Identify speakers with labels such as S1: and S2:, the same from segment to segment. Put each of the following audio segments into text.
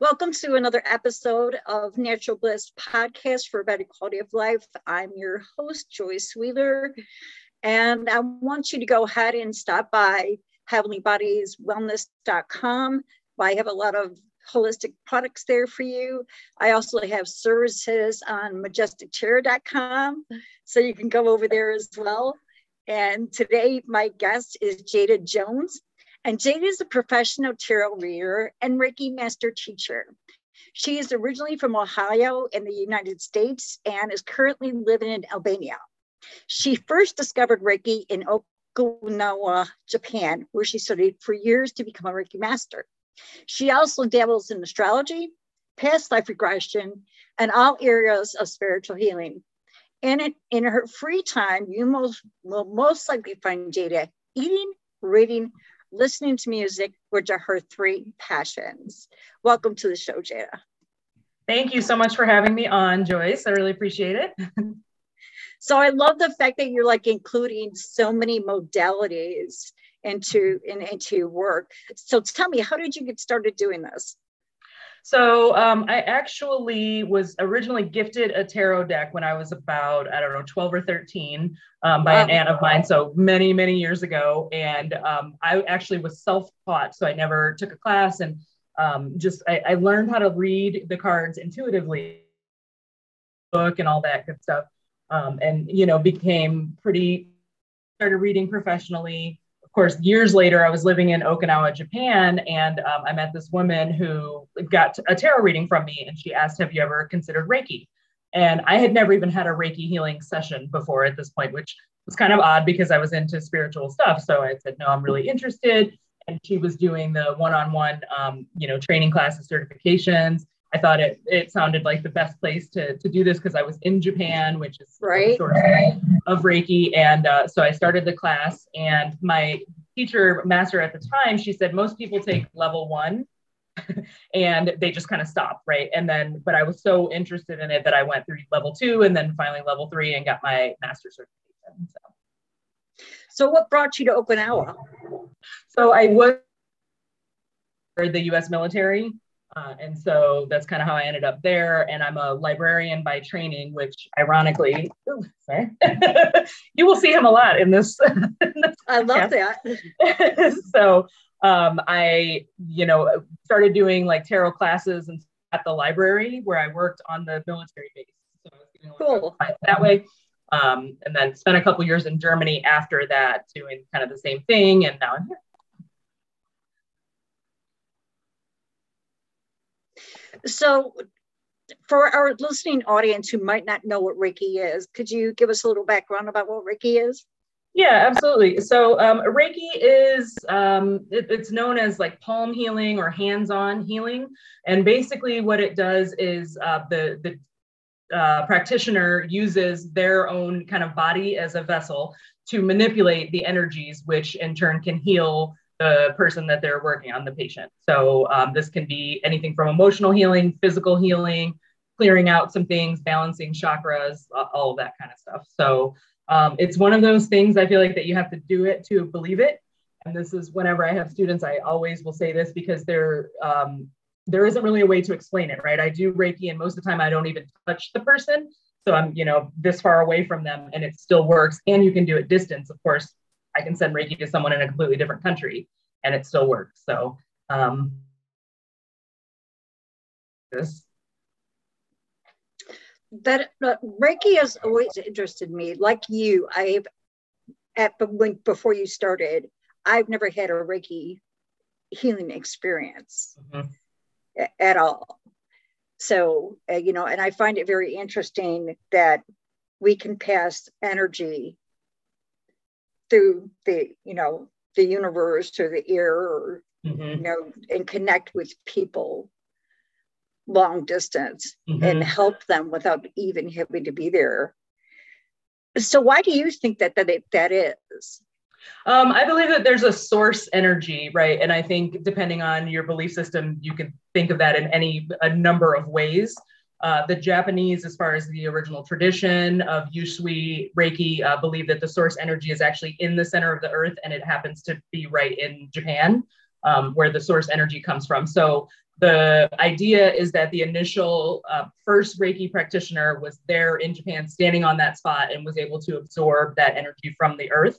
S1: Welcome to another episode of Natural Bliss Podcast for a Better Quality of Life. I'm your host, Joyce Wheeler, and I want you to go ahead and stop by heavenlybodieswellness.com. I have a lot of holistic products there for you. I also have services on majesticchair.com, so you can go over there as well. And today, my guest is Jada Jones. And Jade is a professional tarot reader and Reiki master teacher. She is originally from Ohio in the United States and is currently living in Albania. She first discovered Reiki in Okinawa, Japan, where she studied for years to become a Reiki master. She also dabbles in astrology, past life regression, and all areas of spiritual healing. In, in her free time, you most, will most likely find Jada eating, reading, listening to music, which are her three passions. Welcome to the show, Jada.
S2: Thank you so much for having me on, Joyce. I really appreciate it.
S1: so I love the fact that you're like including so many modalities into in, into your work. So tell me, how did you get started doing this?
S2: So um, I actually was originally gifted a tarot deck when I was about, I don't know, 12 or 13 um, by wow. an aunt of mine. So many, many years ago. And um, I actually was self taught. So I never took a class and um, just I, I, learned how to read the cards intuitively, book and all that good stuff. Um, and, you know, became pretty, started reading professionally course, years later, I was living in Okinawa, Japan, and um, I met this woman who got a tarot reading from me, and she asked, "Have you ever considered Reiki?" And I had never even had a Reiki healing session before at this point, which was kind of odd because I was into spiritual stuff. So I said, "No, I'm really interested." And she was doing the one-on-one, um, you know, training classes, certifications. I thought it it sounded like the best place to to do this because I was in Japan, which is
S1: right
S2: source of Reiki, and uh, so I started the class. And my teacher master at the time, she said most people take level one, and they just kind of stop, right? And then, but I was so interested in it that I went through level two, and then finally level three, and got my master certification. So.
S1: So, what brought you to Okinawa?
S2: So, I was the U.S. military uh, and so that's kind of how I ended up there. And I'm a librarian by training, which ironically, ooh, sorry, you will see him a lot in this. in
S1: this I love that.
S2: so um, I, you know, started doing like tarot classes and at the library where I worked on the military base. So I was getting
S1: cool
S2: that way. Um, and then spent a couple years in Germany after that, doing kind of the same thing. And now I'm here.
S1: So, for our listening audience who might not know what Reiki is, could you give us a little background about what Reiki is?
S2: Yeah, absolutely. So um, Reiki is um, it, it's known as like palm healing or hands-on healing, and basically what it does is uh, the the uh, practitioner uses their own kind of body as a vessel to manipulate the energies, which in turn can heal the person that they're working on, the patient. So um, this can be anything from emotional healing, physical healing, clearing out some things, balancing chakras, all of that kind of stuff. So um, it's one of those things I feel like that you have to do it to believe it. And this is whenever I have students, I always will say this because there um, there isn't really a way to explain it, right? I do Reiki, and most of the time I don't even touch the person, so I'm you know this far away from them, and it still works. And you can do it distance, of course, I can send Reiki to someone in a completely different country and it still works. So, um, this.
S1: That uh, Reiki has always interested me. Like you, I've at when before you started, I've never had a Reiki healing experience mm-hmm. at all. So, uh, you know, and I find it very interesting that we can pass energy through the you know the universe or the air or mm-hmm. you know and connect with people long distance mm-hmm. and help them without even having to be there so why do you think that that, it, that is
S2: um, I believe that there's a source energy, right? And I think depending on your belief system, you can think of that in any a number of ways. Uh, the Japanese, as far as the original tradition of Usui Reiki, uh, believe that the source energy is actually in the center of the earth and it happens to be right in Japan. um, where the source energy comes from. So the idea is that the initial uh, first Reiki practitioner was there in Japan, standing on that spot, and was able to absorb that energy from the earth.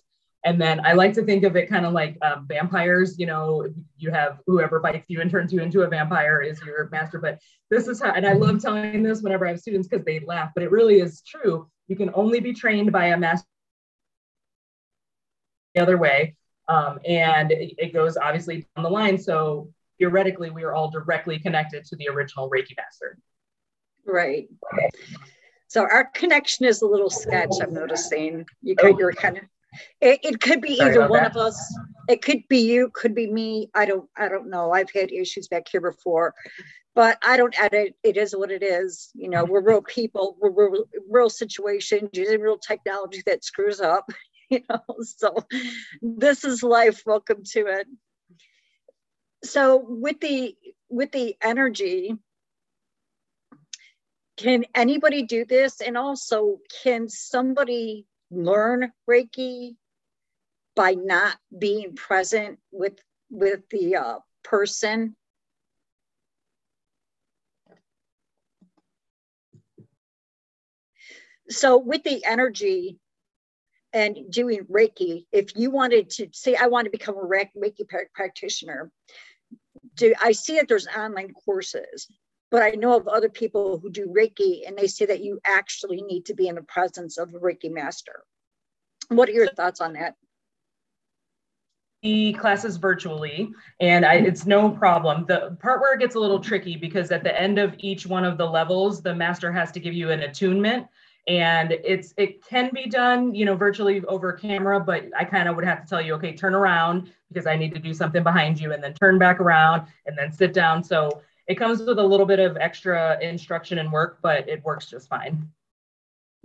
S2: And then I like to think of it kind of like um, vampires. You know, you have whoever bites you and turns you into a vampire is your master. But this is how, and I love telling this whenever I have students because they laugh, but it really is true. You can only be trained by a master the other way. Um, and it, it goes obviously down the line. So theoretically, we are all directly connected to the original Reiki master.
S1: Right. So our connection is a little sketch. I'm noticing you could, you're kind of. It, it could be Sorry either one that. of us. It could be you. Could be me. I don't. I don't know. I've had issues back here before, but I don't edit. It is what it is. You know, we're real people. We're real, real situations using real technology that screws up. You know, so this is life. Welcome to it so with the with the energy can anybody do this and also can somebody learn reiki by not being present with with the uh, person. So with the energy and doing reiki if you wanted to say i want to become a reiki practitioner do I see that there's online courses, but I know of other people who do Reiki and they say that you actually need to be in the presence of a Reiki master. What are your thoughts on that?
S2: The classes virtually and I, it's no problem. The part where it gets a little tricky because at the end of each one of the levels, the master has to give you an attunement and it's it can be done you know virtually over camera but i kind of would have to tell you okay turn around because i need to do something behind you and then turn back around and then sit down so it comes with a little bit of extra instruction and work but it works just fine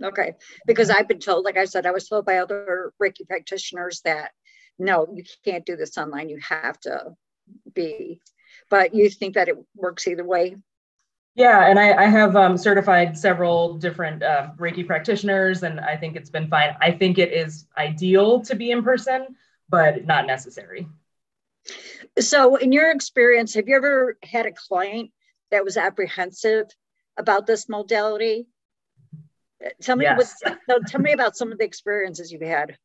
S1: okay because i've been told like i said i was told by other reiki practitioners that no you can't do this online you have to be but you think that it works either way
S2: yeah, and I, I have um, certified several different uh, Reiki practitioners, and I think it's been fine. I think it is ideal to be in person, but not necessary.
S1: So, in your experience, have you ever had a client that was apprehensive about this modality? Tell me yes. what, tell me about some of the experiences you've had.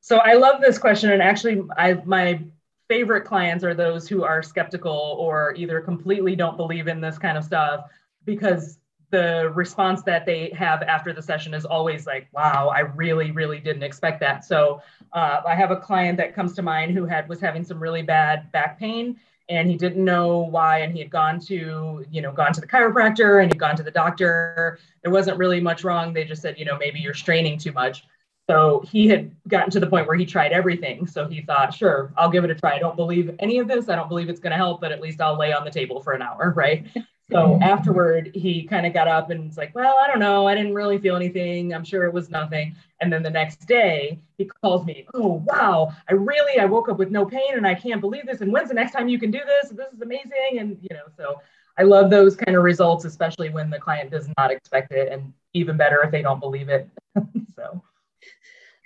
S2: So I love this question, and actually, I my favorite clients are those who are skeptical or either completely don't believe in this kind of stuff because the response that they have after the session is always like wow i really really didn't expect that so uh, i have a client that comes to mind who had was having some really bad back pain and he didn't know why and he had gone to you know gone to the chiropractor and he'd gone to the doctor there wasn't really much wrong they just said you know maybe you're straining too much so he had gotten to the point where he tried everything. So he thought, sure, I'll give it a try. I don't believe any of this. I don't believe it's going to help, but at least I'll lay on the table for an hour, right? So mm-hmm. afterward, he kind of got up and was like, well, I don't know. I didn't really feel anything. I'm sure it was nothing. And then the next day, he calls me, oh, wow, I really, I woke up with no pain and I can't believe this. And when's the next time you can do this? This is amazing. And, you know, so I love those kind of results, especially when the client does not expect it. And even better if they don't believe it. so.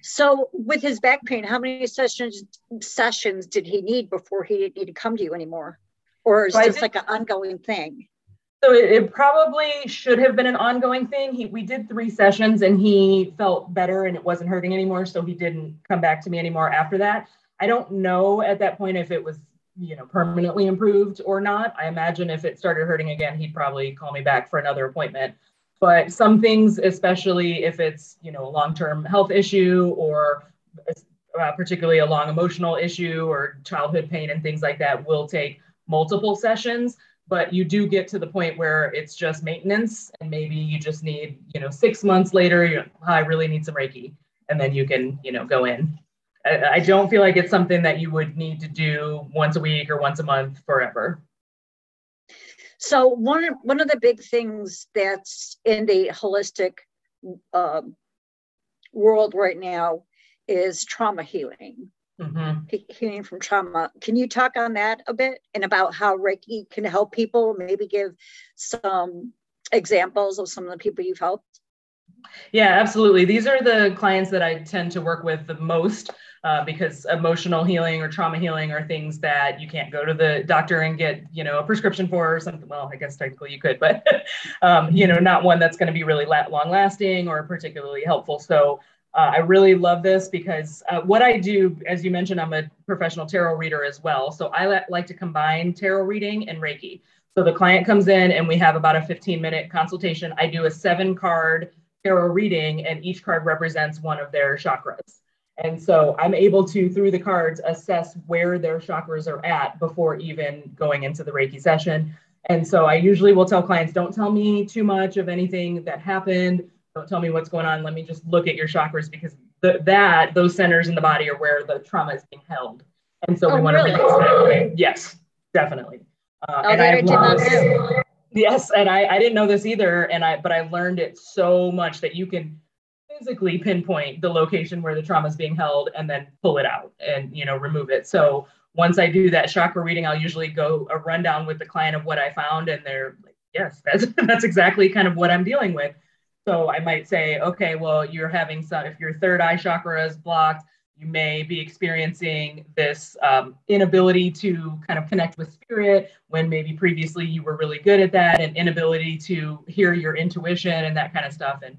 S1: So with his back pain, how many sessions sessions did he need before he didn't need to come to you anymore? Or is this like an ongoing thing?
S2: So it, it, probably should have been an ongoing thing. He, we did three sessions and he felt better and it wasn't hurting anymore. So he didn't come back to me anymore after that. I don't know at that point if it was, you know, permanently improved or not. I imagine if it started hurting again, he'd probably call me back for another appointment but some things especially if it's you know a long-term health issue or uh, particularly a long emotional issue or childhood pain and things like that will take multiple sessions but you do get to the point where it's just maintenance and maybe you just need you know six months later you i really need some reiki and then you can you know go in I, I don't feel like it's something that you would need to do once a week or once a month forever
S1: so one one of the big things that's in the holistic um, world right now is trauma healing. Mm-hmm. Healing from trauma. Can you talk on that a bit and about how Reiki can help people? Maybe give some examples of some of the people you've helped.
S2: Yeah, absolutely. These are the clients that I tend to work with the most uh, because emotional healing or trauma healing are things that you can't go to the doctor and get, you know, a prescription for or something. Well, I guess technically you could, but, um, you know, not one that's going to be really long lasting or particularly helpful. So uh, I really love this because uh, what I do, as you mentioned, I'm a professional tarot reader as well. So I la- like to combine tarot reading and Reiki. So the client comes in and we have about a 15 minute consultation. I do a seven card tarot reading, and each card represents one of their chakras. And so I'm able to, through the cards, assess where their chakras are at before even going into the Reiki session. And so I usually will tell clients, don't tell me too much of anything that happened. Don't tell me what's going on. Let me just look at your chakras because the, that, those centers in the body are where the trauma is being held. And so oh, we want really? to release Yes, definitely.
S1: Uh, oh, and I know.
S2: Yes, and I, I didn't know this either, and I but I learned it so much that you can physically pinpoint the location where the trauma is being held and then pull it out and you know remove it so once i do that chakra reading i'll usually go a rundown with the client of what i found and they're like yes that's that's exactly kind of what i'm dealing with so i might say okay well you're having some if your third eye chakra is blocked you may be experiencing this um, inability to kind of connect with spirit when maybe previously you were really good at that and inability to hear your intuition and that kind of stuff and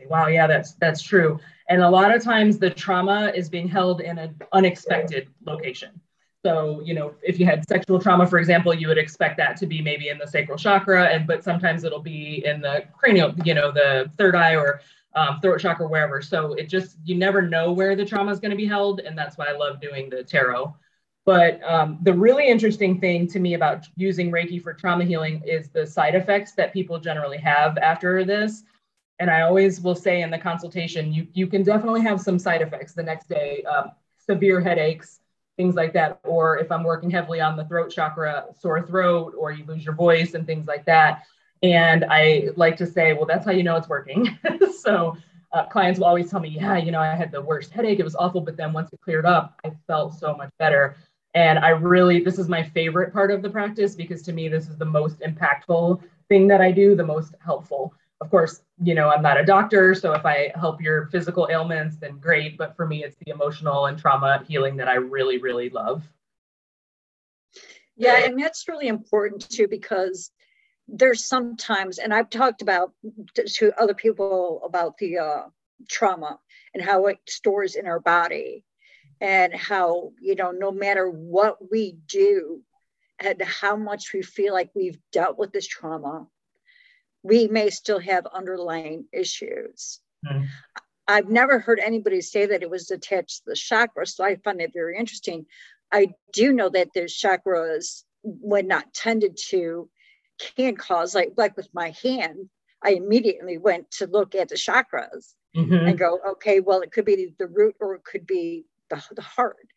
S2: say, wow, yeah, that's that's true. And a lot of times the trauma is being held in an unexpected location. So, you know, if you had sexual trauma, for example, you would expect that to be maybe in the sacral chakra, and but sometimes it'll be in the cranial, you know, the third eye or um, throat chakra, wherever. So it just you never know where the trauma is going to be held, and that's why I love doing the tarot. But um, the really interesting thing to me about using Reiki for trauma healing is the side effects that people generally have after this and I always will say in the consultation, you you can definitely have some side effects the next day, um, severe headaches, things like that. Or if I'm working heavily on the throat chakra, sore throat, or you lose your voice and things like that. And I like to say, well, that's how you know it's working. so uh, clients will always tell me, yeah, you know, I had the worst headache. It was awful. But then once it cleared up, I felt so much better. And I really, this is my favorite part of the practice because to me, this is the most impactful thing that I do, the most helpful of course, you know, I'm not a doctor, so if I help your physical ailments, then great. But for me, it's the emotional and trauma healing that I really, really love.
S1: Yeah, and that's really important too, because there's sometimes, and I've talked about to other people about the uh, trauma and how it stores in our body, and how, you know, no matter what we do, and how much we feel like we've dealt with this trauma, we may still have underlying issues. Mm-hmm. I've never heard anybody say that it was attached to the chakra, so I find it very interesting. I do know that there's chakras, when not tended to, can cause like like with my hand. I immediately went to look at the chakras mm-hmm. and go, okay, well, it could be the root or it could be the, the heart.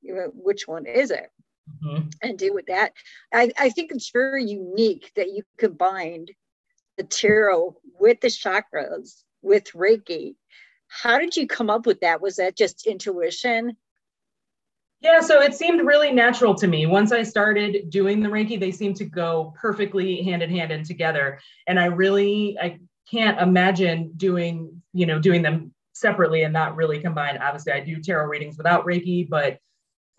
S1: You know, which one is it? Mm-hmm. And deal with that. I, I think it's very unique that you combined the tarot with the chakras with Reiki. How did you come up with that? Was that just intuition?
S2: Yeah, so it seemed really natural to me. Once I started doing the Reiki, they seemed to go perfectly hand in hand and together. And I really I can't imagine doing, you know, doing them separately and not really combined. Obviously, I do tarot readings without Reiki, but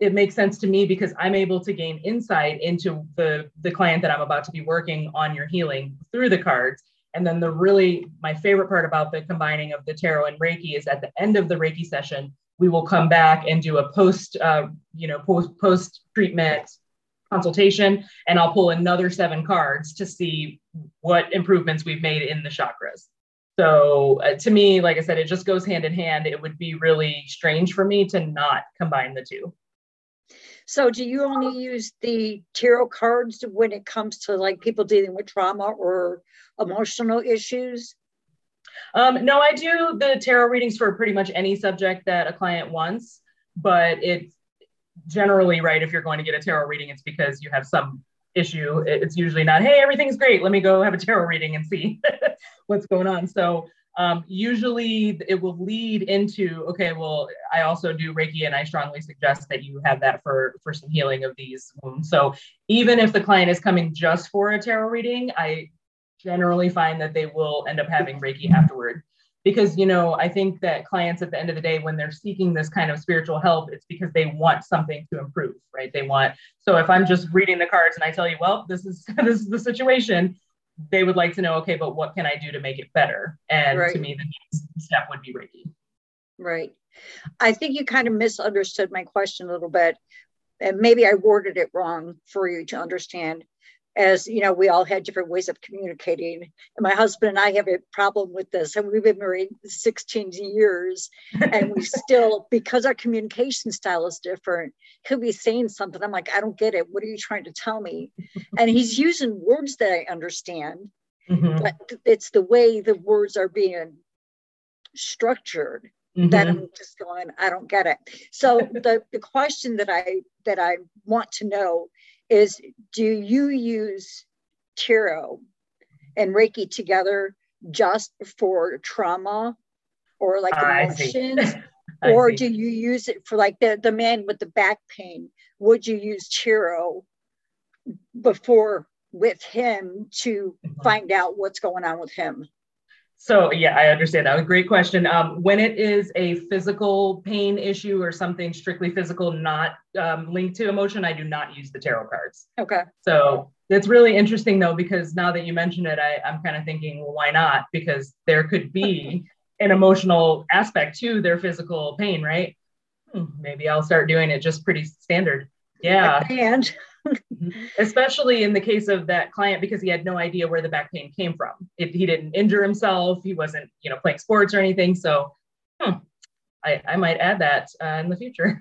S2: it makes sense to me because I'm able to gain insight into the the client that I'm about to be working on your healing through the cards. And then the really my favorite part about the combining of the tarot and Reiki is at the end of the Reiki session, we will come back and do a post uh, you know post post treatment consultation, and I'll pull another seven cards to see what improvements we've made in the chakras. So uh, to me, like I said, it just goes hand in hand. It would be really strange for me to not combine the two.
S1: So do you only use the tarot cards when it comes to like people dealing with trauma or emotional issues?
S2: Um, no, I do the tarot readings for pretty much any subject that a client wants, but it's generally right if you're going to get a tarot reading, it's because you have some issue. It's usually not, hey, everything's great. Let me go have a tarot reading and see what's going on. So um, usually it will lead into okay well i also do reiki and i strongly suggest that you have that for for some healing of these wounds. So even if the client is coming just for a tarot reading i generally find that they will end up having reiki afterward. Because you know i think that clients at the end of the day when they're seeking this kind of spiritual help it's because they want something to improve right? They want so if i'm just reading the cards and i tell you well this is this is the situation they would like to know okay but what can i do to make it better? And right. to me the next step would be reiki.
S1: Right. I think you kind of misunderstood my question a little bit and maybe i worded it wrong for you to understand as you know, we all had different ways of communicating. And my husband and I have a problem with this. And we've been married 16 years, and we still, because our communication style is different, he'll be saying something. I'm like, I don't get it. What are you trying to tell me? And he's using words that I understand, mm-hmm. but it's the way the words are being structured mm-hmm. that I'm just going, I don't get it. So the, the question that I that I want to know is do you use tarot and Reiki together just for trauma or like emotions? or do you use it for like the, the man with the back pain? Would you use tarot before with him to mm-hmm. find out what's going on with him?
S2: So yeah, I understand that. Great question. Um, when it is a physical pain issue or something strictly physical, not um, linked to emotion, I do not use the tarot cards.
S1: Okay.
S2: So it's really interesting though, because now that you mention it, I, I'm kind of thinking, well, why not? Because there could be an emotional aspect to their physical pain, right? Hmm, maybe I'll start doing it just pretty standard. Yeah.
S1: And.
S2: especially in the case of that client because he had no idea where the back pain came from. If he didn't injure himself, he wasn't, you know, playing sports or anything. So, hmm, I, I might add that uh, in the future.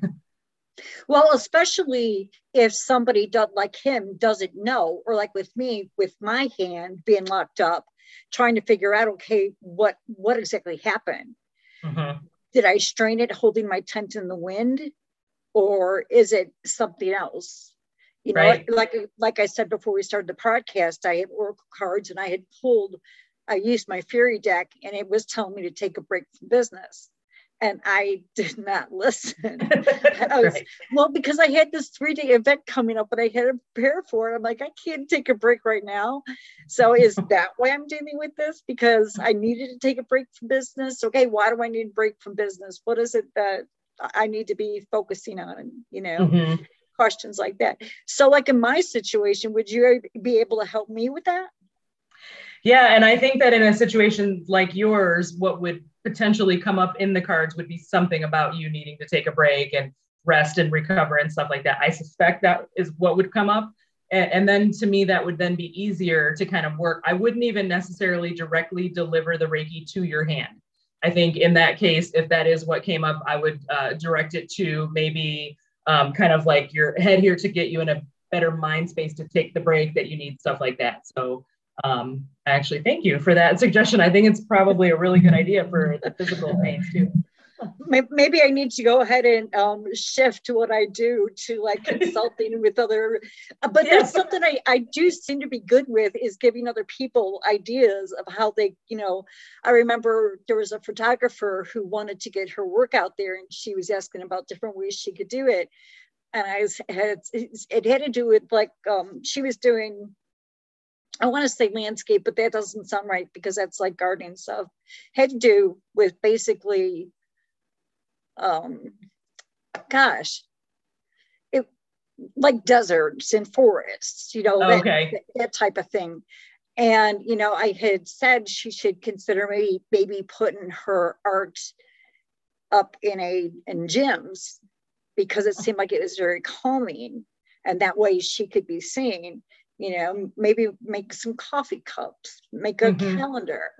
S1: well, especially if somebody does, like him doesn't know, or like with me, with my hand being locked up, trying to figure out, okay, what what exactly happened? Mm-hmm. Did I strain it holding my tent in the wind? Or is it something else? You know right. like like i said before we started the podcast i have oracle cards and i had pulled i used my fury deck and it was telling me to take a break from business. And i did not listen. Was, right. well because i had this three day event coming up and i had to prepare for it. I'm like i can't take a break right now. So is that why i'm dealing with this? Because i needed to take a break from business? Okay why do i need a break from business? What is it that I need to be focusing on, you know. Mm-hmm questions like that. So, like in my situation, would you be able to help me with that?
S2: Yeah, and I think that in a situation like yours, what would potentially come up in the cards would be something about you needing to take a break and rest and recover and stuff like that. I suspect that is what would come up. And, then to me, that would then be easier to kind of work. I wouldn't even necessarily directly deliver the Reiki to your hand. I think in that case, if that is what came up, I would uh, direct it to maybe um, kind of like your head here to get you in a better mind space to take the break that you need, stuff like that. So um, actually, thank you for that suggestion. I think it's probably a really good idea for the physical pains too
S1: maybe I need to go ahead and um, shift what I do to like consulting with other. Uh, but yeah. that's something I, I do seem to be good with is giving other people ideas of how they, you know. I remember there was a photographer who wanted to get her work out there, and she was asking about different ways she could do it. And I had it had to do with like um, she was doing I want to say landscape, but that doesn't sound right because that's like gardening stuff. Had to do with basically um, gosh, it like deserts and forests, you know,
S2: okay.
S1: that, that type of thing. And you know, I had said she should consider maybe maybe putting her art up in a in gyms because it seemed like it was very calming, and that way she could be seen. You know, maybe make some coffee cups, make a mm-hmm. calendar,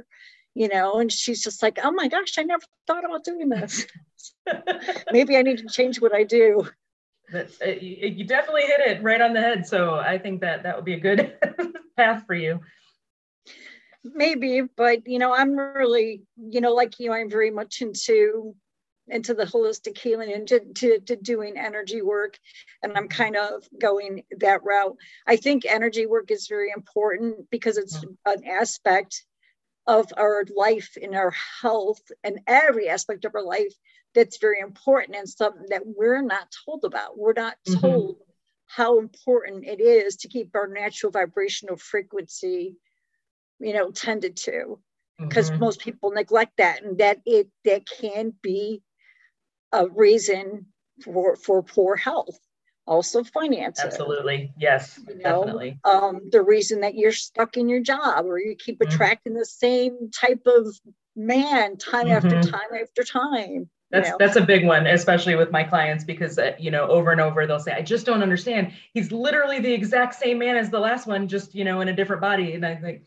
S1: you know, and she's just like, oh my gosh, I never thought about doing this. Maybe I need to change what I do.
S2: That's, uh, you, definitely hit it right on the head. So I think that that would be a good path for you.
S1: Maybe, but you know, I'm really, you know, like you, I'm very much into into the holistic healing and to, to, to, doing energy work and i'm kind of going that route i think energy work is very important because it's mm. an aspect of our life and our health and every aspect of our life that's very important and something that we're not told about. We're not mm-hmm. told how important it is to keep our natural vibrational frequency, you know, tended to. because mm-hmm. most people neglect that and that it that can be a reason for for poor health also finances.
S2: Absolutely. Yes you know, definitely.
S1: um, the reason that you're stuck in your job or you keep mm-hmm. attracting the same type of man time mm-hmm. after time after time
S2: that's
S1: know?
S2: that's a big one especially with my clients because uh, you know over and over they'll say i just don't understand. He's literally the exact same man as the last one just you know in a different body. And i think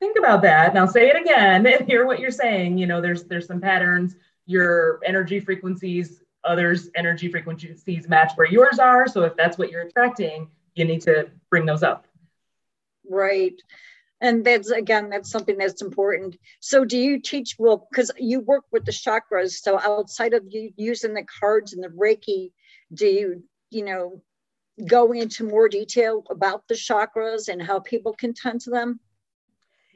S2: think about that now say it again and hear what you're saying. You know there's there's some patterns. Your energy frequencies others energy frequencies match where yours are. So if that's what you're attracting you need to bring those up.
S1: Right. And that's again that's something that's important. So do you teach well because you work with the chakras. So outside of you using the cards and the reiki do you you know go into more detail about the chakras and how people can tend to them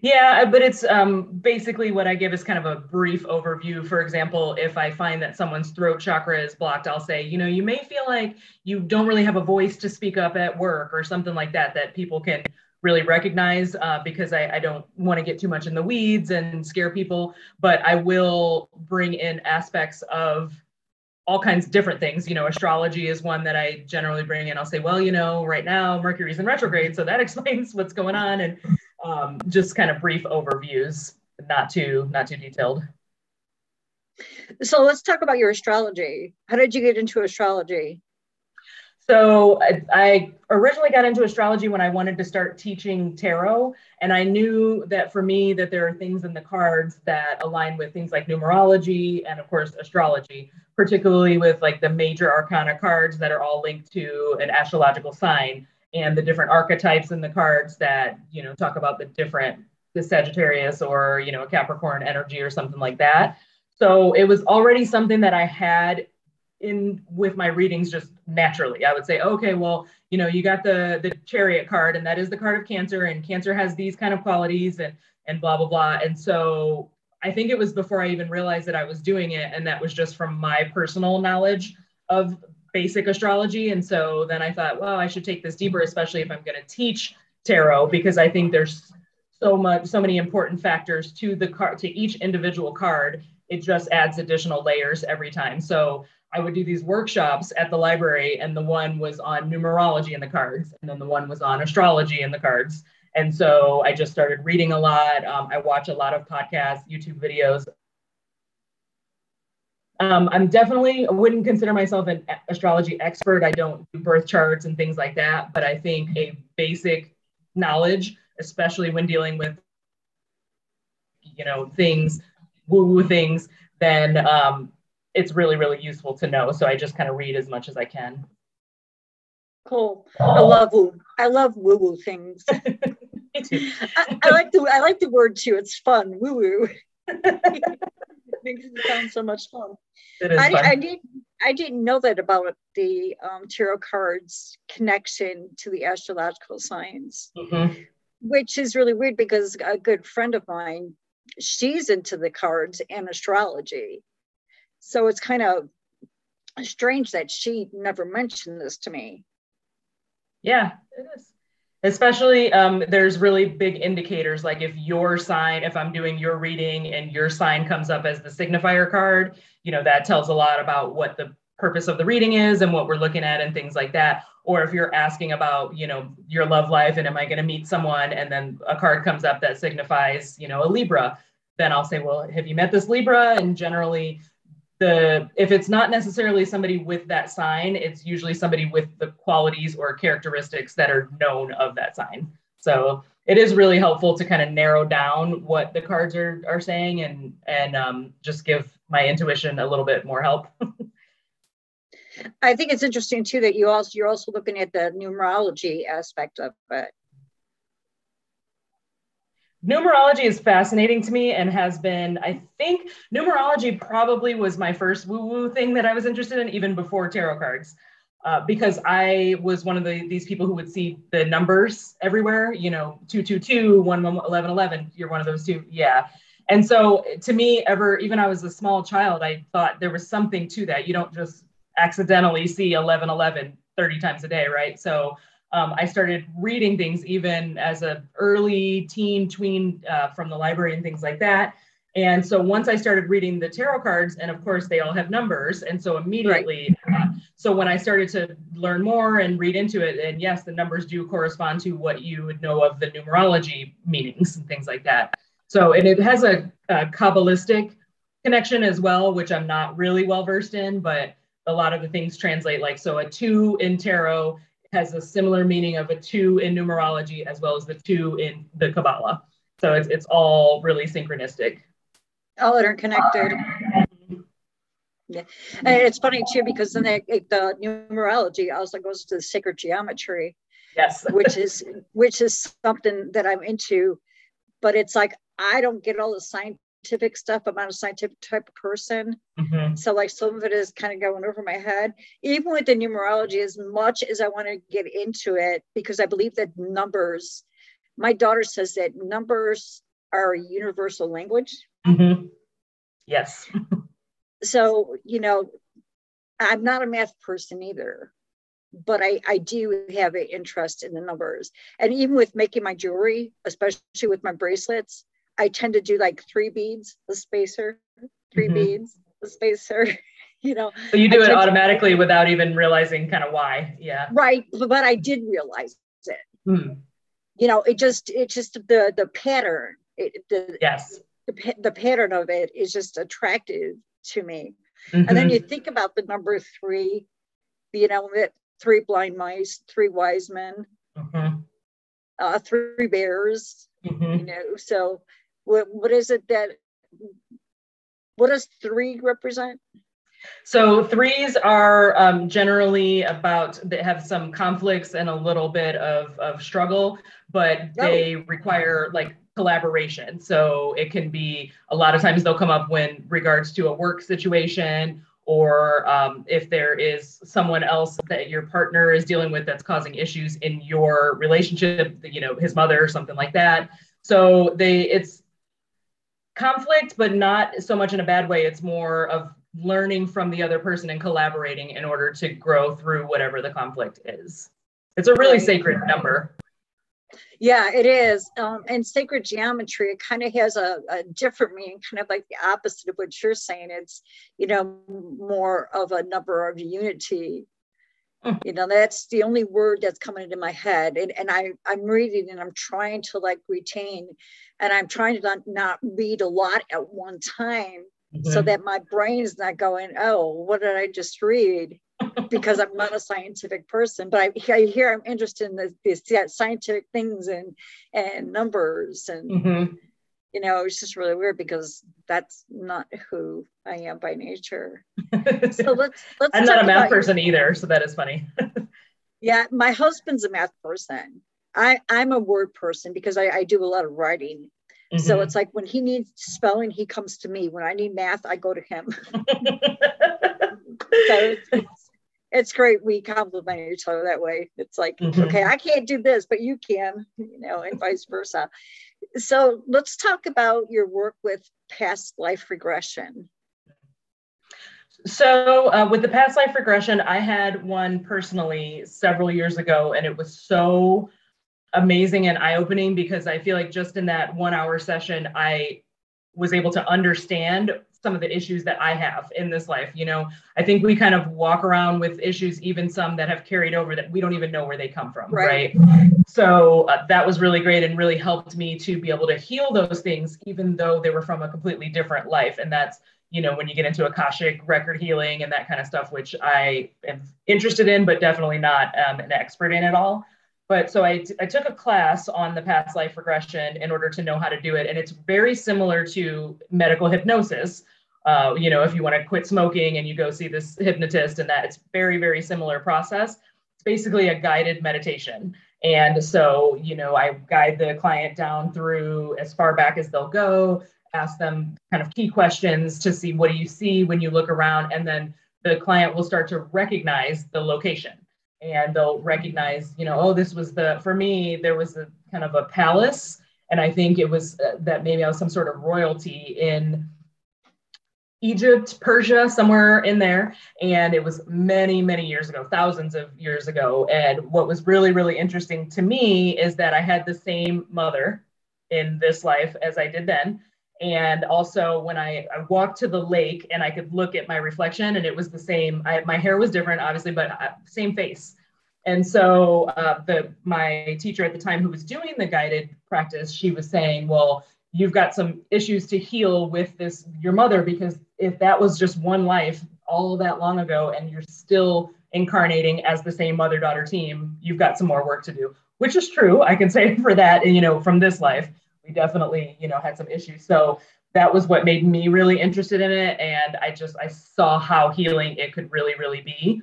S2: yeah, but it's um, basically what I give is kind of a brief overview. For example, if I find that someone's throat chakra is blocked, I'll say, you know, you may feel like you don't really have a voice to speak up at work or something like that, that people can really recognize uh, because I, I don't want to get too much in the weeds and scare people, but I will bring in aspects of all kinds of different things. You know, astrology is one that I generally bring in. I'll say, well, you know, right now Mercury's in retrograde, so that explains what's going on. And um, just kind of brief overviews, not too not too detailed.
S1: So let's talk about your astrology. How did you get into astrology?
S2: So I, I, originally got into astrology when I wanted to start teaching tarot, and I knew that for me that there are things in the cards that align with things like numerology and of course astrology, particularly with like the major arcana cards that are all linked to an astrological sign and the different archetypes in the cards that you know talk about the different the Sagittarius or you know Capricorn energy or something like that. So it was already something that I had in with my readings just naturally. I would say, okay, well, you know, you got the the chariot card, and that is the card of Cancer, and Cancer has these kind of qualities and and blah blah blah. And so I think it was before I even realized that I was doing it, and that was just from my personal knowledge of basic astrology. And so then I thought, well, I should take this deeper, especially if I'm going to teach tarot, because I think there's so much, so many important factors to the card, to each individual card. It just adds additional layers every time. So I would do these workshops at the library, and the one was on numerology in the cards, and then the one was on astrology in the cards. And so I just started reading a lot. Um, I watch a lot of podcasts, YouTube videos um, I'm definitely I wouldn't consider myself an astrology expert. I don't do birth charts and things like that, but I think a basic knowledge, especially when dealing with you know things, woo-woo things, then um, it's really really useful to know. So I just kind of read as much as I can.
S1: Cool. I love woo. I love woo-woo things. Me too. I, I like the I like the word too. It's fun. Woo-woo. makes it sound so much fun. It is I, fun. I did I didn't know that about the um, tarot cards connection to the astrological signs, mm-hmm. which is really weird because a good friend of mine, she's into the cards and astrology. So it's kind of strange that she never mentioned this to me.
S2: Yeah, it is especially um, there's really big indicators like if your sign if i'm doing your reading and your sign comes up as the signifier card you know that tells a lot about what the purpose of the reading is and what we're looking at and things like that. Or if you're asking about you know your love life and am i going to meet someone and then a card comes up that signifies you know a libra then i'll say well have you met this libra? And generally the if it's not necessarily somebody with that sign it's usually somebody with the qualities or characteristics that are known of that sign. So it is really helpful to kind of narrow down what the cards are, are saying and and um, just give my intuition a little bit more help.
S1: I think it's interesting too that you also you're also looking at the numerology aspect of it
S2: numerology is fascinating to me and has been i think numerology probably was my first woo woo thing that i was interested in even before tarot cards. Uh, because i was one of the, these people who would see the numbers everywhere you know 222 11 11 you're one of those two yeah. And so to me ever even i was a small child i thought there was something to that. You don't just accidentally see 11 11 30 times a day right? So um, I started reading things even as a early teen, tween uh, from the library and things like that. And so once I started reading the tarot cards, and of course they all have numbers, and so immediately, right. uh, so when I started to learn more and read into it, and yes, the numbers do correspond to what you would know of the numerology meanings and things like that. So and it has a, a kabbalistic connection as well, which I'm not really well versed in, but a lot of the things translate like so. A two in tarot has a similar meaning of a two in numerology as well as the two in the Kabbalah. So it's it's all really synchronistic
S1: all interconnected. Um, yeah. And it's funny too because then the, the numerology also goes to the sacred geometry.
S2: Yes.
S1: which is which is something that I'm into, but it's like I don't get all the scientific stuff. I'm not a scientific type of person. Mm-hmm. So like some of it is kind of going over my head. Even with the numerology, as much as I want to get into it, because I believe that numbers, my daughter says that numbers are a universal language.
S2: Mm-hmm. Yes.
S1: so, you know, I'm not a math person either, but I, I do have an interest in the numbers. And even with making my jewelry, especially with my bracelets, I tend to do like three beads, the spacer, 3 mm-hmm. beads, the spacer. you know,
S2: so you do I it automatically to, without even realizing kind of why. Yeah.
S1: Right. But I did realize it. Mm. You know, it just, it just the, the pattern it,
S2: the, yes.
S1: The, the pattern of it is just attractive to me. Mm-hmm. And then you think about the number three, you know, three blind mice, three wise men, mm-hmm. uh, three bears, mm-hmm. you know. So, what, what is it that, what does three represent?
S2: So threes are um, generally about they have some conflicts and a little bit of, of struggle, but oh. they oh. require like collaboration. So it can be a lot of times they'll come up when regards to a work situation or um, if there is someone else that your partner is dealing with that's causing issues in your relationship, you know, his mother or something like that. So they it's conflict, but not so much in a bad way. It's more of learning from the other person and collaborating in order to grow through whatever the conflict is. It's a really sacred number.
S1: Yeah, it is. Um, and sacred geometry, it kind of has a, a, different meaning, kind of like the opposite of what you're saying. It's, you know, more of a number of unity. Hmm. You know, that's the only word that's coming into my head. And, and I, I'm reading and I'm trying to like retain, and I'm trying to not, read a lot at one time mm-hmm. so that my brain's not going, oh, what did I just read? because I'm not a scientific person, but I, I hear I'm interested in the, these scientific things and and numbers and mm-hmm. you know it's just really weird because that's not who I am by nature.
S2: So let's let's. I'm not a math person your, either, so that is funny.
S1: yeah, my husband's a math person. I I'm a word person because I, I do a lot of writing. Mm-hmm. So it's like when he needs spelling, he comes to me. When I need math, I go to him. so it's, it's, it's great we compliment each other that way it's like mm-hmm. okay i can't do this but you can you know and vice versa so let's talk about your work with past life regression
S2: so uh, with the past life regression i had one personally several years ago and it was so amazing and eye-opening because i feel like just in that one hour session i was able to understand some of the issues that I have in this life. You know, I think we kind of walk around with issues, even some that have carried over that we don't even know where they come from. Right. right? So uh, that was really great and really helped me to be able to heal those things, even though they were from a completely different life. And that's, you know, when you get into Akashic record healing and that kind of stuff, which I am interested in, but definitely not um, an expert in at all. But so I, took a class on the past life regression in order to know how to do it. And it's very similar to medical hypnosis. Uh, you know, if you want to quit smoking and you go see this hypnotist and that, it's very, very similar process. It's basically a guided meditation. And so, you know, I guide the client down through as far back as they'll go, ask them kind of key questions to see what do you see when you look around. And then the client will start to recognize the location and they'll recognize, you know, oh, this was the, for me, there was a kind of a palace. And I think it was uh, that maybe I was some sort of royalty in Egypt, Persia, somewhere in there. And it was many, many years ago, thousands of years ago. And what was really, really interesting to me is that I had the same mother in this life as I did then. And also, when I, I walked to the lake and I could look at my reflection, and it was the same. I, my hair was different, obviously, but uh, same face. And so, uh, the my teacher at the time, who was doing the guided practice, she was saying, "Well, you've got some issues to heal with this your mother because if that was just one life all that long ago, and you're still incarnating as the same mother daughter team, you've got some more work to do." Which is true. I can say for that, and you know, from this life we definitely, you know, had some issues. So that was what made me really interested in it. And I just, I saw how healing it could really, really be.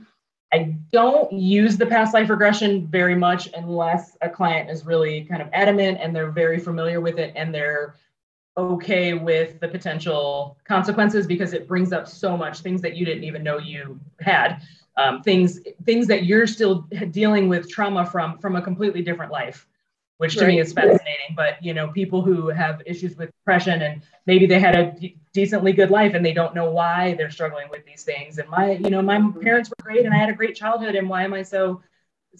S2: I don't use the past life regression very much unless a client is really kind of adamant and they're very familiar with it and they're okay with the potential consequences because it brings up so much things that you didn't even know you had um, things things that you're still dealing with trauma from from a completely different life which to right. me is fascinating. But you know, people who have issues with depression and maybe they had a d- decently good life and they don't know why they're struggling with these things. And my, you know, my parents were great and I had a great childhood, and why am I so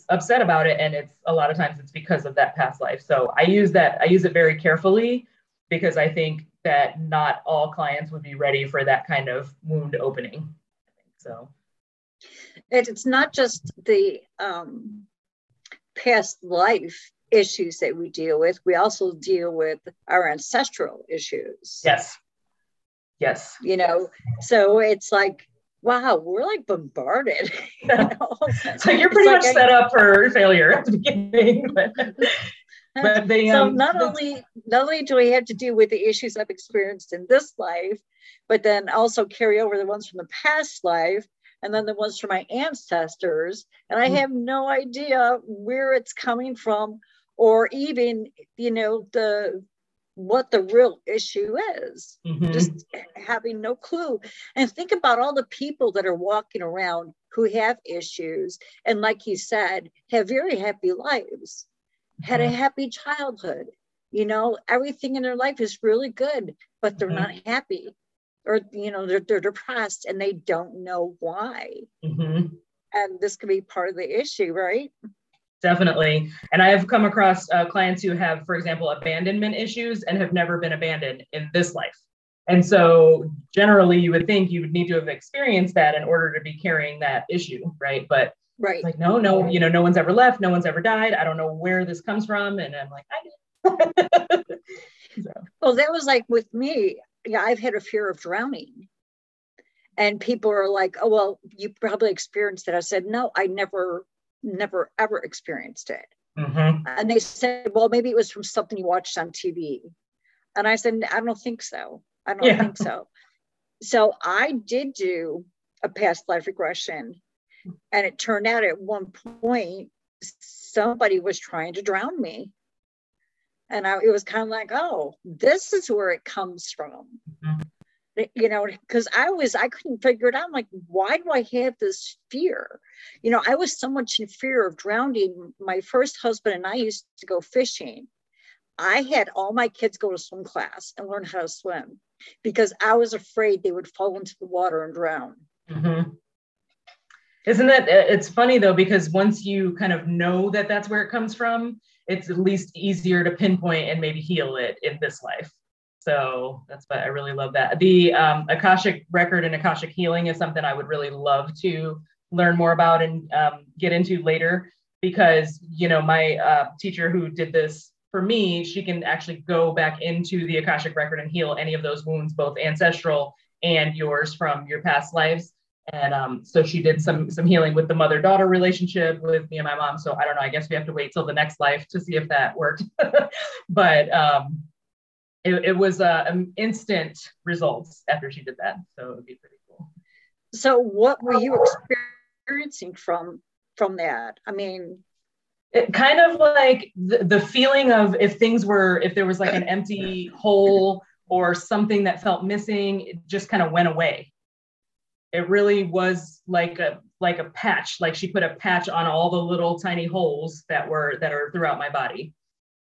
S2: upset about it? And it's a lot of times it's because of that past life. So I use that. I use it very carefully because I think that not all clients would be ready for that kind of wound opening. So.
S1: It's not just the um, past life issues that we deal with, we also deal with our ancestral issues.
S2: Yes. Yes.
S1: You know, so it's like, wow, we're like bombarded. You know?
S2: so you're pretty much set up for failure at the beginning. But,
S1: but they, so um, not only not only do we have to deal with the issues I've experienced in this life, but then also carry over the ones from the past life and then the ones from my ancestors. And I mm. have no idea where it's coming from or even you know the what the real issue is mm-hmm. just having no clue and think about all the people that are walking around who have issues and like you said have very happy lives mm-hmm. had a mm-hmm. happy childhood you know everything in their life is really good but they're mm-hmm. not happy or you know they're, they're depressed and they don't know why mm-hmm. and this could be part of the issue right
S2: definitely. And I have come across uh, clients who have, for example, abandonment issues and have never been abandoned in this life. And so generally you would think you would need to have experienced that in order to be carrying that issue, right? But
S1: right.
S2: like, no, no, you know, no one's ever left, no one's ever died. I don't know where this comes from. And I'm like, I
S1: did. so. Well, that was like with me. Yeah, I've had a fear of drowning. And people are like, oh, well, you probably experienced it. I said, no, I never never ever experienced it. Mm-hmm. And they said, well, maybe it was from something you watched on TV. And I said, I don't think so. I don't yeah. think so. So I did do a past life regression. And it turned out at one point, somebody was trying to drown me. And I, it was kind of like, oh, this is where it comes from. Mm-hmm you know because i was i couldn't figure it out. I'm like why do i have this fear? You know i was so much in fear of drowning. My first husband and i used to go fishing. I had all my kids go to swim class and learn how to swim because i was afraid they would fall into the water and drown. Mm-hmm.
S2: isn't that it's funny though because once you kind of know that that's where it comes from it's at least easier to pinpoint and maybe heal it in this life so that's why I really love that. The um, Akashic record and Akashic healing is something I would really love to learn more about and um, get into later because, you know, my uh, teacher who did this for me, she can actually go back into the Akashic record and heal any of those wounds, both ancestral and yours from your past lives. And um, so she did some some healing with the mother daughter relationship with me and my mom. So I don't know. I guess we have to wait till the next life to see if that worked. but um, it, it was uh, um, instant results after she did that. So it would be pretty cool.
S1: So what were you experiencing from from that? I mean,
S2: it kind of like the, the feeling of if things were if there was like an empty hole or something that felt missing, it just kind of went away. It really was like a like a patch, like she put a patch on all the little tiny holes that were that are throughout my body.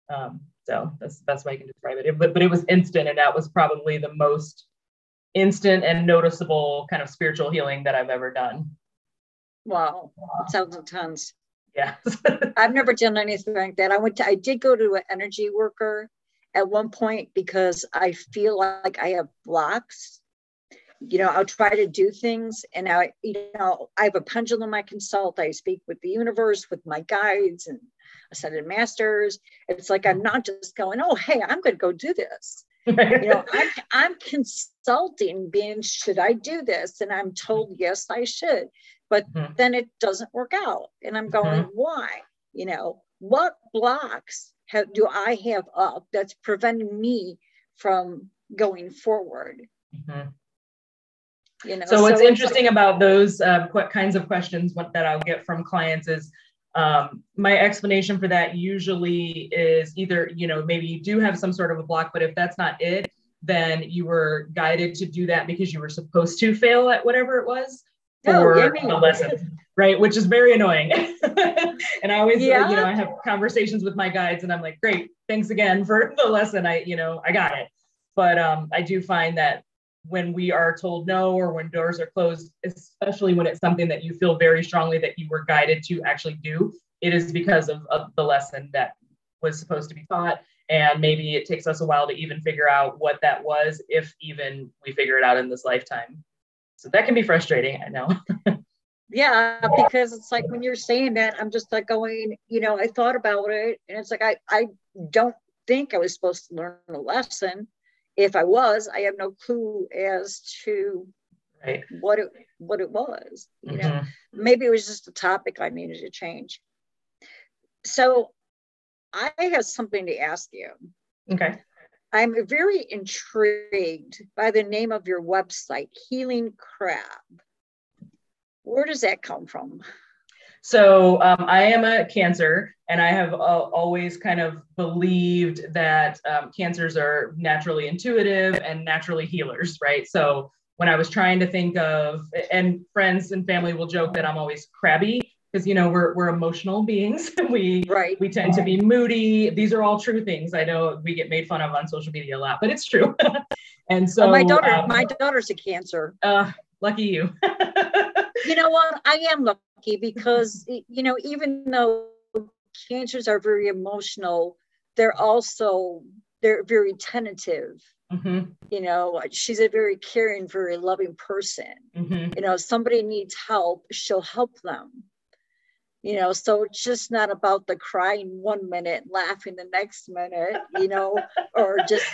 S2: Um, so that's the best way I can describe it. it but, but it was instant, and that was probably the most instant and noticeable kind of spiritual healing that I've ever done.
S1: Wow, it sounds intense.
S2: Yeah.
S1: I've never done anything like that. I went to I did go to an energy worker at one point because I feel like I have blocks. You know, I'll try to do things and I, you know, I have a pendulum I consult. I speak with the universe, with my guides and ascended masters. It's like I'm not just going, oh, hey, I'm going to go do this. you know, I'm, I'm consulting, being, should I do this? And I'm told, yes, I should. But mm-hmm. then it doesn't work out. And I'm going, mm-hmm. why? You know, what blocks have, do I have up that's preventing me from going forward?
S2: Mm-hmm. You know, so what's so interesting about those uh, kinds of questions that I'll get from clients is um, my explanation for that usually is either you know maybe you do have some sort of a block, but if that's not it, then you were guided to do that because you were supposed to fail at whatever it was for oh, yeah, the lesson right? Which is very annoying. and I always, yeah. you know, I have conversations with my guides and I'm like, great, thanks again for the lesson. I, you know, I got it. But um, I do find that when we are told no or when doors are closed, especially when it's something that you feel very strongly that you were guided to actually do, it is because of, of the lesson that was supposed to be taught. And maybe it takes us a while to even figure out what that was, if even we figure it out in this lifetime. So that can be frustrating, I know.
S1: yeah because it's like when you're saying that i'm just like going you know i thought about it and it's like i i don't think i was supposed to learn a lesson if i was i have no clue as to right. what it what it was you mm-hmm. know maybe it was just a topic i needed to change so i have something to ask you
S2: okay
S1: i'm very intrigued by the name of your website healing crab where does that come from?
S2: So um, I am a cancer, and I have uh, always kind of believed that um, cancers are naturally intuitive and naturally healers, right? So when I was trying to think of, and friends and family will joke that I'm always crabby because you know we're we're emotional beings. we
S1: right.
S2: we tend to be moody. These are all true things. I know we get made fun of on social media a lot, but it's true. and so
S1: my daughter, um, my daughter's a cancer.
S2: Uh, lucky you.
S1: you know what? I am because, you know, even though cancers are very emotional, they're also they're very tentative. Mm-hmm. You know, she's a very caring, very loving person. Mm-hmm. You know, if somebody needs help, she'll help them. You know, so it's just not about the crying one minute, laughing the next minute, you know, or just,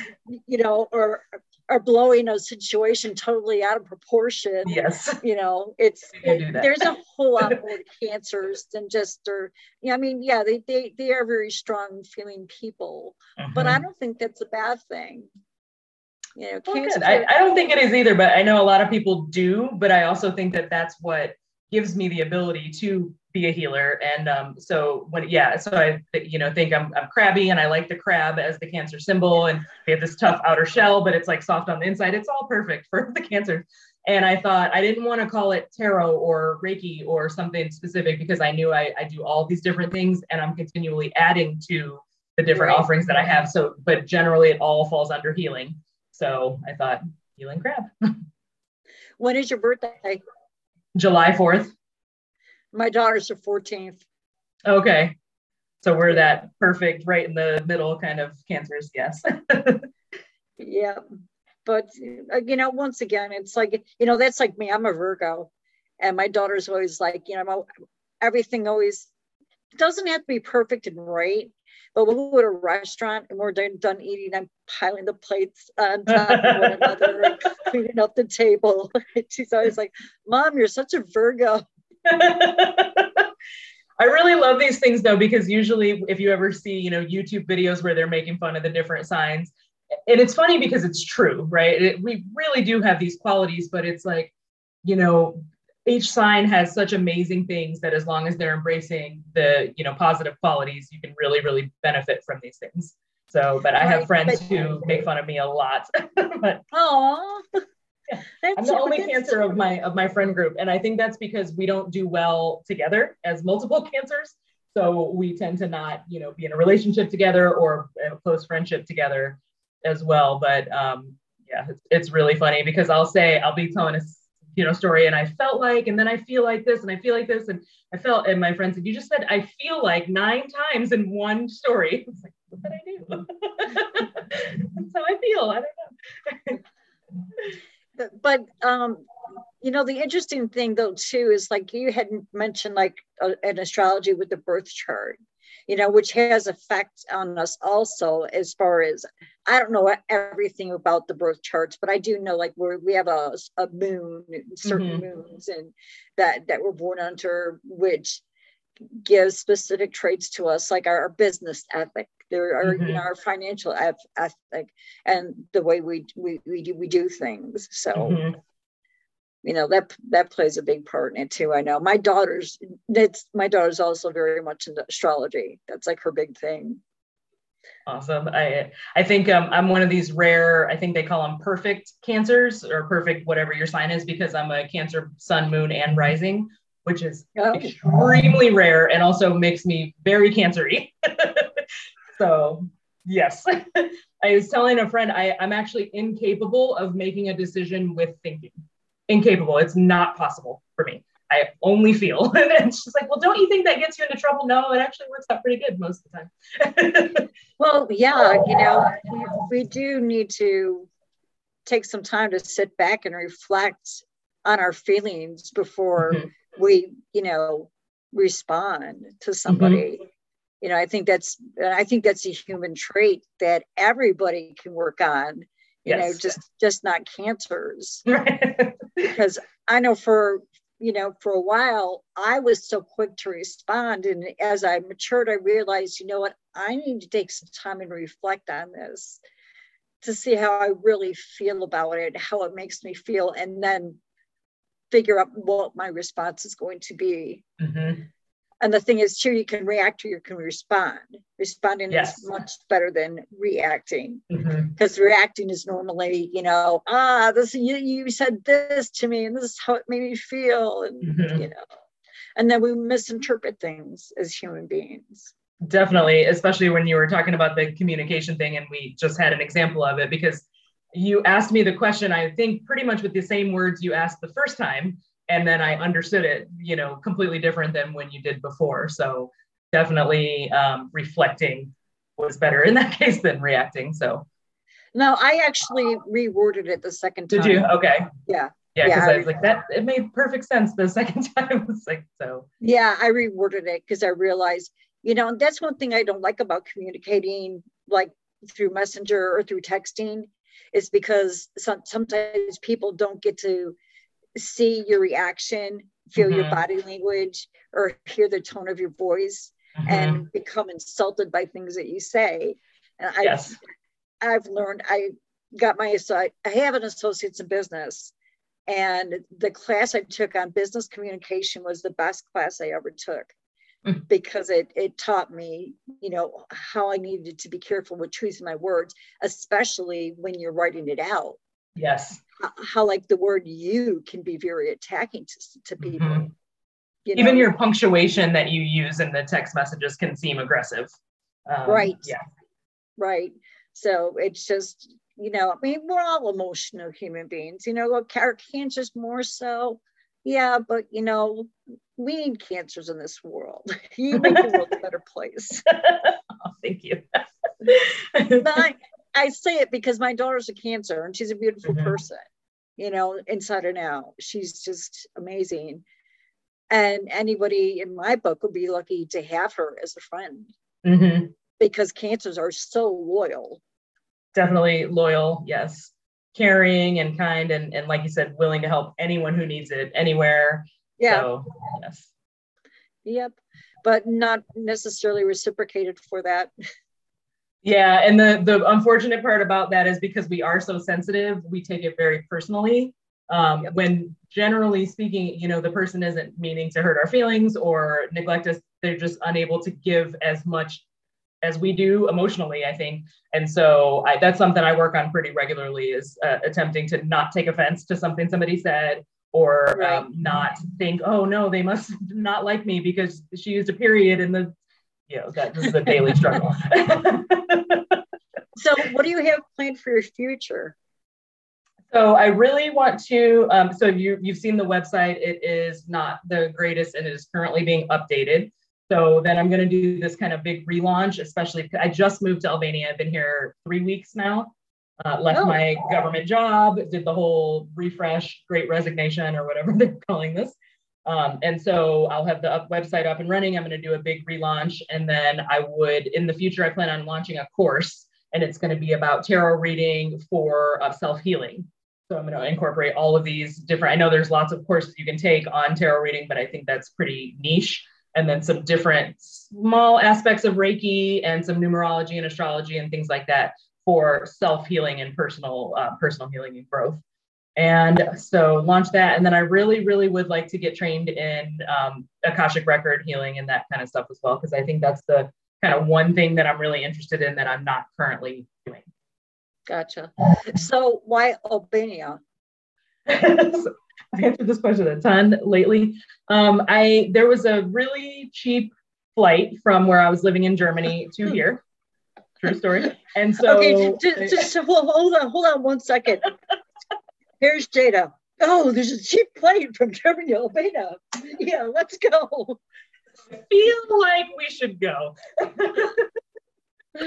S1: you know, or are blowing a situation totally out of proportion.
S2: Yes.
S1: You know, it's there's a whole lot more cancers than just or yeah, I mean, yeah, they they they are very strong feeling people. But I mm-hmm. don't think that's a bad thing. You know,
S2: well, I, I don't think it is either, but I know a lot of people do, but I also think that that's what gives me the ability to be a healer. And um, so when, yeah, so I, you know, think I'm, I'm crabby and I like the crab as the cancer symbol. And we have this tough outer shell, but it's like soft on the inside. It's all perfect for the cancer. And I thought I didn't want to call it tarot or Reiki or something specific because I knew I, I do all these different things and I'm continually adding to the different right. offerings that I have. So, but generally it all falls under healing. So I thought healing crab.
S1: when is your birthday?
S2: July 4th.
S1: My daughter's the 14th.
S2: Okay. So we're that perfect, right in the middle kind of cancers. Yes.
S1: yeah. But, uh, you know, once again, it's like, you know, that's like me. I'm a Virgo. And my daughter's always like, you know, everything always doesn't have to be perfect and right. But we'll go to a restaurant and we're done, done eating. I'm piling the plates on top of one another and cleaning up the table. She's always like, Mom, you're such a Virgo.
S2: I really love these things though, because usually if you ever see, you know, YouTube videos where they're making fun of the different signs, and it's funny because it's true, right? It, we really do have these qualities, but it's like, you know, each sign has such amazing things that as long as they're embracing the, you know, positive qualities, you can really, really benefit from these things. So, but I have friends who make fun of me a lot. but,
S1: oh,
S2: I'm the only cancer of my of my friend group, and I think that's because we don't do well together as multiple cancers. So we tend to not, you know, be in a relationship together or a close friendship together as well. But um, Yeah, it's, it's really funny because I'll say I'll be telling a you know story and I felt like and then I feel like this and I feel like this and I felt and my friend said you just said I feel like nine times in one story. It's like what did I do? That's how I feel. I don't
S1: know. but um you know the interesting thing though too is like you had mentioned like an astrology with the birth chart you know, which has effect on us also as far as I don't know everything about the birth charts, but I do know like we we have a, a moon, certain mm-hmm. moons, and that that we're born under, which gives specific traits to us, like our, our business ethic, there are mm-hmm. you know our financial ethic, and the way we we we do, we do things. So. Mm-hmm you know that that plays a big part in it too i know my daughter's that's my daughter's also very much into astrology that's like her big thing
S2: awesome i i think um, i'm one of these rare i think they call them perfect cancers or perfect whatever your sign is because i'm a cancer sun moon and rising which is oh. extremely rare and also makes me very cancery so yes i was telling a friend I, i'm actually incapable of making a decision with thinking incapable. It's not possible for me. I only feel. and she's like, well, don't you think that gets you into trouble? No, it actually works out pretty good most of the
S1: time. well, yeah, you know, we, we do need to take some time to sit back and reflect on our feelings before mm-hmm. we, you know, respond to somebody. Mm-hmm. You know, I think that's I think that's a human trait that everybody can work on you yes. know just just not cancers because i know for you know for a while i was so quick to respond. And as i matured i realized you know what? I need to take some time and reflect on this to see how i really feel about it how it makes me feel and then figure out what my response is going to be. Mm-hmm and the thing is too you can react or you can respond responding yes. is much better than reacting because mm-hmm. reacting is normally you know ah this you, you said this to me and this is how it made me feel and mm-hmm. you know and then we misinterpret things as human beings
S2: definitely especially when you were talking about the communication thing and we just had an example of it because you asked me the question i think pretty much with the same words you asked the first time and then I understood it, you know, completely different than when you did before. So definitely um, reflecting was better in that case than reacting. So.
S1: No, I actually reworded it the second
S2: time. Did you? Okay.
S1: Yeah.
S2: Yeah, because yeah, I was like that. It made perfect sense the second time. It's like so.
S1: Yeah, I reworded it because I realized, you know, that's one thing I don't like about communicating, like through messenger or through texting, is because some, sometimes people don't get to see your reaction, feel mm-hmm. your body language, or hear the tone of your voice mm-hmm. and become insulted by things that you say. And I've, yes. I've learned, I got my, I have an associate's in business. And the class I took on business communication was the best class I ever took mm. because it it taught me you know how i needed to be careful with choosing my words especially when you're writing it out
S2: Yes.
S1: How, like the word you can be very attacking to, to people. Mm-hmm.
S2: You know? Even your punctuation that you use in the text messages can seem aggressive.
S1: Um, right. Yeah. Right. So it's just, you know, I mean, we're all emotional human beings, you know, our cancers more so. Yeah, but you know, we need cancers in this world. you make the world a better place.
S2: oh, thank you.
S1: but I say it because my daughter's a cancer and she's a beautiful mm-hmm. person, you know, inside and out. She's just amazing. And anybody in my book would be lucky to have her as a friend mm-hmm. because cancers are so loyal.
S2: Definitely loyal, yes. Caring and kind, and, and like you said, willing to help anyone who needs it anywhere.
S1: Yeah. So, yes. Yep. But not necessarily reciprocated for that.
S2: Yeah, and the the unfortunate part about that is because we are so sensitive, we take it very personally. Um, yep. When generally speaking, you know, the person isn't meaning to hurt our feelings or neglect us; they're just unable to give as much as we do emotionally. I think, and so I, that's something I work on pretty regularly is uh, attempting to not take offense to something somebody said or right. um, not think, oh no, they must not like me because she used a period in the you know, that is a daily struggle.
S1: so what do you have planned for your future?
S2: So I really want to. Um, so you you've seen the website. It is not the greatest, and it is currently being updated. So then I'm going to do this kind of big relaunch, especially I just moved to Albania. I've been here three weeks now. Uh, left oh. my government job, did the whole refresh, great resignation, or whatever they're calling this. Um, and so I'll have the up website up and running. I'm going to do a big relaunch. And then I would, in the future, I plan on launching a course, and it's going to be about tarot reading for uh, self healing. So I'm going to incorporate all of these different. I know there's lots of courses you can take on tarot reading, but I think that's pretty niche. And then some different small aspects of Reiki and some numerology and astrology and things like that for self healing and personal uh, personal healing and growth. And so launch that. And then I really, really would like to get trained in um, Akashic record healing and that kind of stuff as well, because I think that's the kind of one thing that I'm really interested in that I'm not currently doing.
S1: Gotcha. So why Albania?
S2: so I answered this question a ton lately. Um, I there was a really cheap flight from where I was living in Germany to here. True story. And so
S1: okay, just, just hold on, hold on one second. Here's Jada. Oh, there's a cheap plane from Germany Albania. Yeah, let's go.
S2: I feel like we should go.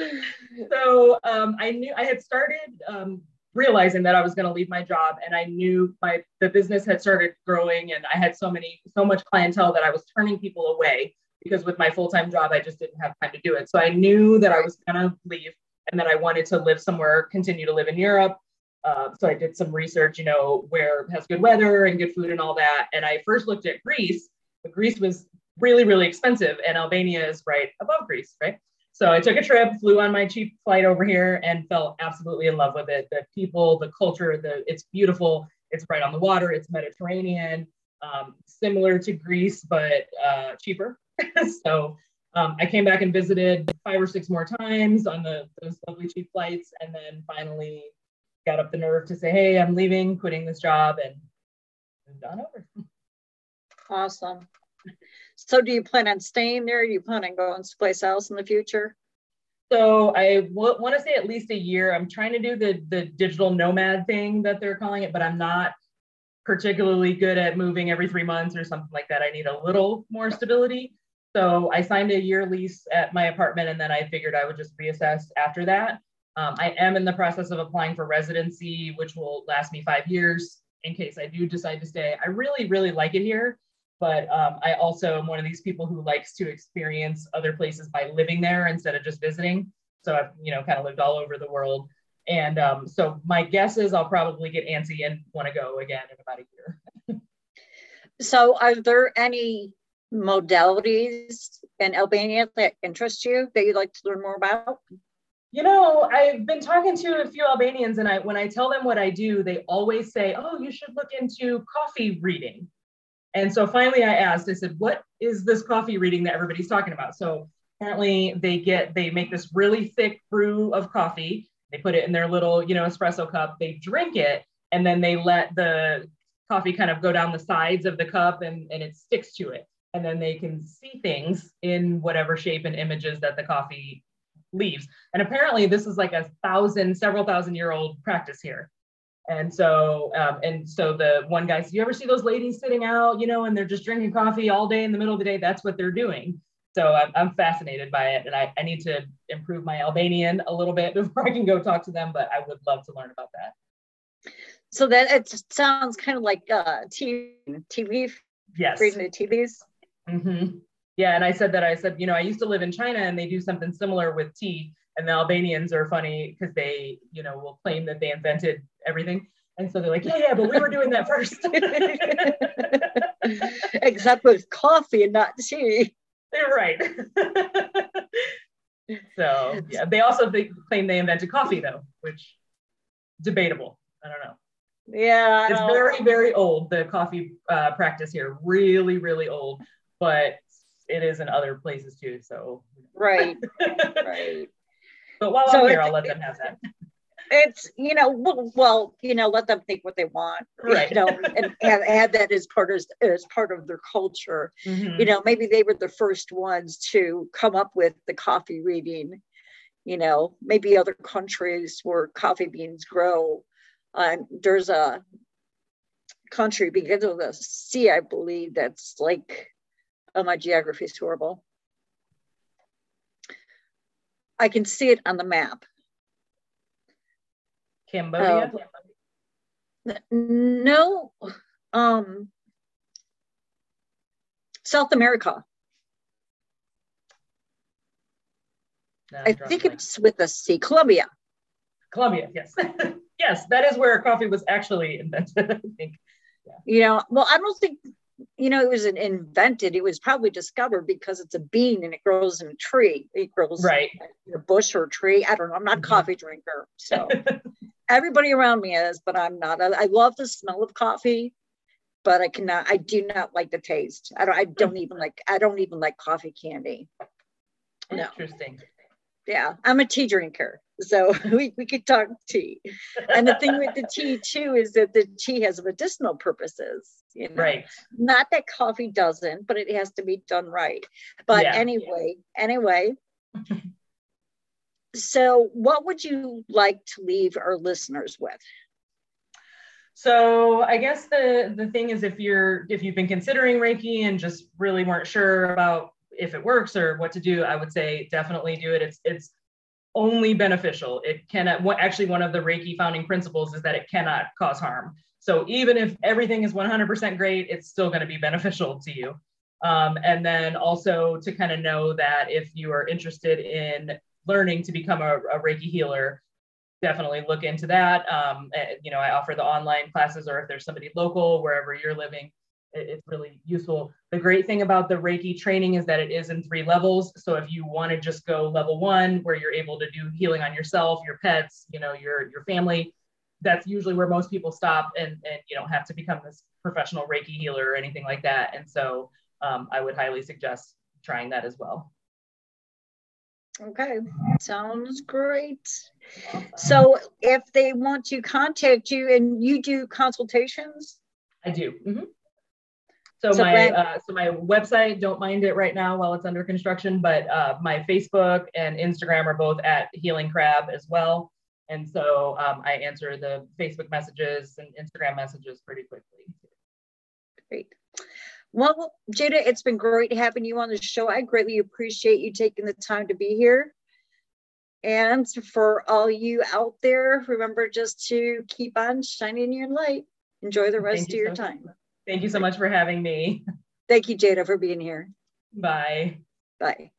S2: so um, I knew I had started um, realizing that I was going to leave my job, and I knew my the business had started growing, and I had so many so much clientele that I was turning people away because with my full time job I just didn't have time to do it. So I knew that I was going to leave, and that I wanted to live somewhere, continue to live in Europe, uh, so I did some research, you know, where has good weather and good food and all that. And I first looked at Greece, but Greece was really, really expensive, and Albania is right above Greece, right? So I took a trip, flew on my cheap flight over here, and fell absolutely in love with it. The people, the culture, the it's beautiful. It's right on the water. It's Mediterranean, um, similar to Greece, but uh, cheaper. so um, I came back and visited five or six more times on the those lovely cheap flights, and then finally got up the nerve to say, hey, I'm leaving, quitting this job, and moved on over.
S1: Awesome. So, do you plan on staying there? Do you plan on going someplace else in the future?
S2: So, I w- want to say at least a year. I'm trying to do the the digital nomad thing that they're calling it, but I'm not particularly good at moving every three months or something like that. I need a little more stability. So I signed a year lease at my apartment, and then I figured I would just reassess after that. Um, I am in the process of applying for residency, which will last me five years in case I do decide to stay. I really, really like it here, but um, I also am one of these people who likes to experience other places by living there instead of just visiting. So I've, you know, kind of lived all over the world. And um, so my guess is I'll probably get antsy and want to go again in about a year.
S1: so are there any modalities in Albania that interest you that you'd like to learn more about?
S2: You know, I've been talking to a few Albanians, and I when I tell them what I do, they always say, "Oh, you should look into coffee reading." And so finally, I asked. I said, "What is this coffee reading that everybody's talking about?" So apparently, they get they make this really thick brew of coffee. They put it in their little, you know, espresso cup. They drink it, and then they let the coffee kind of go down the sides of the cup, and and it sticks to it. And then they can see things in whatever shape and images that the coffee leaves. And apparently, this is like a thousand, several thousand year old practice here. And so, um, and so the one guy said, "You ever see those ladies sitting out, you know, and they're just drinking coffee all day in the middle of the day? That's what they're doing." So I'm, I'm fascinated by it, and I, I need to improve my Albanian a little bit before I can go talk to them. But I would love to learn about that.
S1: So that it sounds kind of like uh, TV, TV,
S2: yes,
S1: reading the TVs.
S2: Mm-hmm. Yeah, and I said that I said, you know, I used to live in China and they do something similar with tea. And the Albanians are funny because they, you know, will claim that they invented everything. And so they're like, yeah, yeah, but we were doing that first.
S1: Except with coffee and not tea.
S2: They're right. so yeah, they also they claim they invented coffee though, which debatable. I don't know.
S1: Yeah,
S2: it's very very old. The coffee uh, practice here, really really old. But it is in other places too. So
S1: right, right.
S2: But while so I'm here, I'll let them have that.
S1: It's you know well you know let them think what they want
S2: right
S1: you know and add, add that as part of as part of their culture mm-hmm. you know maybe they were the first ones to come up with the coffee reading you know maybe other countries where coffee beans grow Uh, there's a country because of the sea, I believe, that's like, oh, my geography is horrible. I can see it on the map.
S2: Cambodia?
S1: Uh, no, um, South America. No, I think it's with the sea, Colombia.
S2: Colombia, yes. yes, that is where coffee was actually invented, I think.
S1: Yeah. You know, well, I don't think, you know, it was invented. It was probably discovered because it's a bean and it grows in a tree. It grows
S2: right.
S1: in a bush or a tree. I don't know. I'm not a mm-hmm. coffee drinker. So everybody around me is, but I'm not. I, I, love the smell of coffee, but I cannot, I do not like the taste. I don't, I don't even like, I don't even like coffee candy.
S2: No. Interesting
S1: yeah i'm a tea drinker so we, we could talk tea and the thing with the tea too is that the tea has medicinal purposes you know?
S2: right
S1: not that coffee doesn't but it has to be done right but yeah. anyway anyway so what would you like to leave our listeners with
S2: so I guess the the thing is if you're if you've been considering Reiki and just really weren't sure about if it works or what to do, I would say definitely do it. It's it's only beneficial. It cannot. Actually one of the Reiki founding principles is that it cannot cause harm. So even if everything is 100% great, it's still going to be beneficial to you. Um, and then also to kind of know that if you are interested in learning to become a, a Reiki healer, definitely look into that. Um, you know, I offer the online classes, or if there's somebody local wherever you're living, it's really useful. The great thing about the Reiki training is that it is in three levels. So if you want to just go level one, where you're able to do healing on yourself, your pets, you know, your your family, that's usually where most people stop, and and you don't have to become this professional Reiki healer or anything like that. And so um, I would highly suggest trying that as well.
S1: Okay, sounds great. So if they want to contact you and you do consultations?
S2: I do. Mm-hmm. So, so my uh, so my website, don't mind it right now while it's under construction, but uh, my Facebook and Instagram are both at Healing Crab as well. And so um, I answer the Facebook messages and Instagram messages pretty quickly.
S1: Great. Well, Jada, it's been great having you on the show. I greatly appreciate you taking the time to be here. And for all you out there, remember just to keep on shining your light. Enjoy the rest Thank of your so time.
S2: Thank you so much for having me.
S1: Thank you, Jada, for being here.
S2: Bye.
S1: Bye.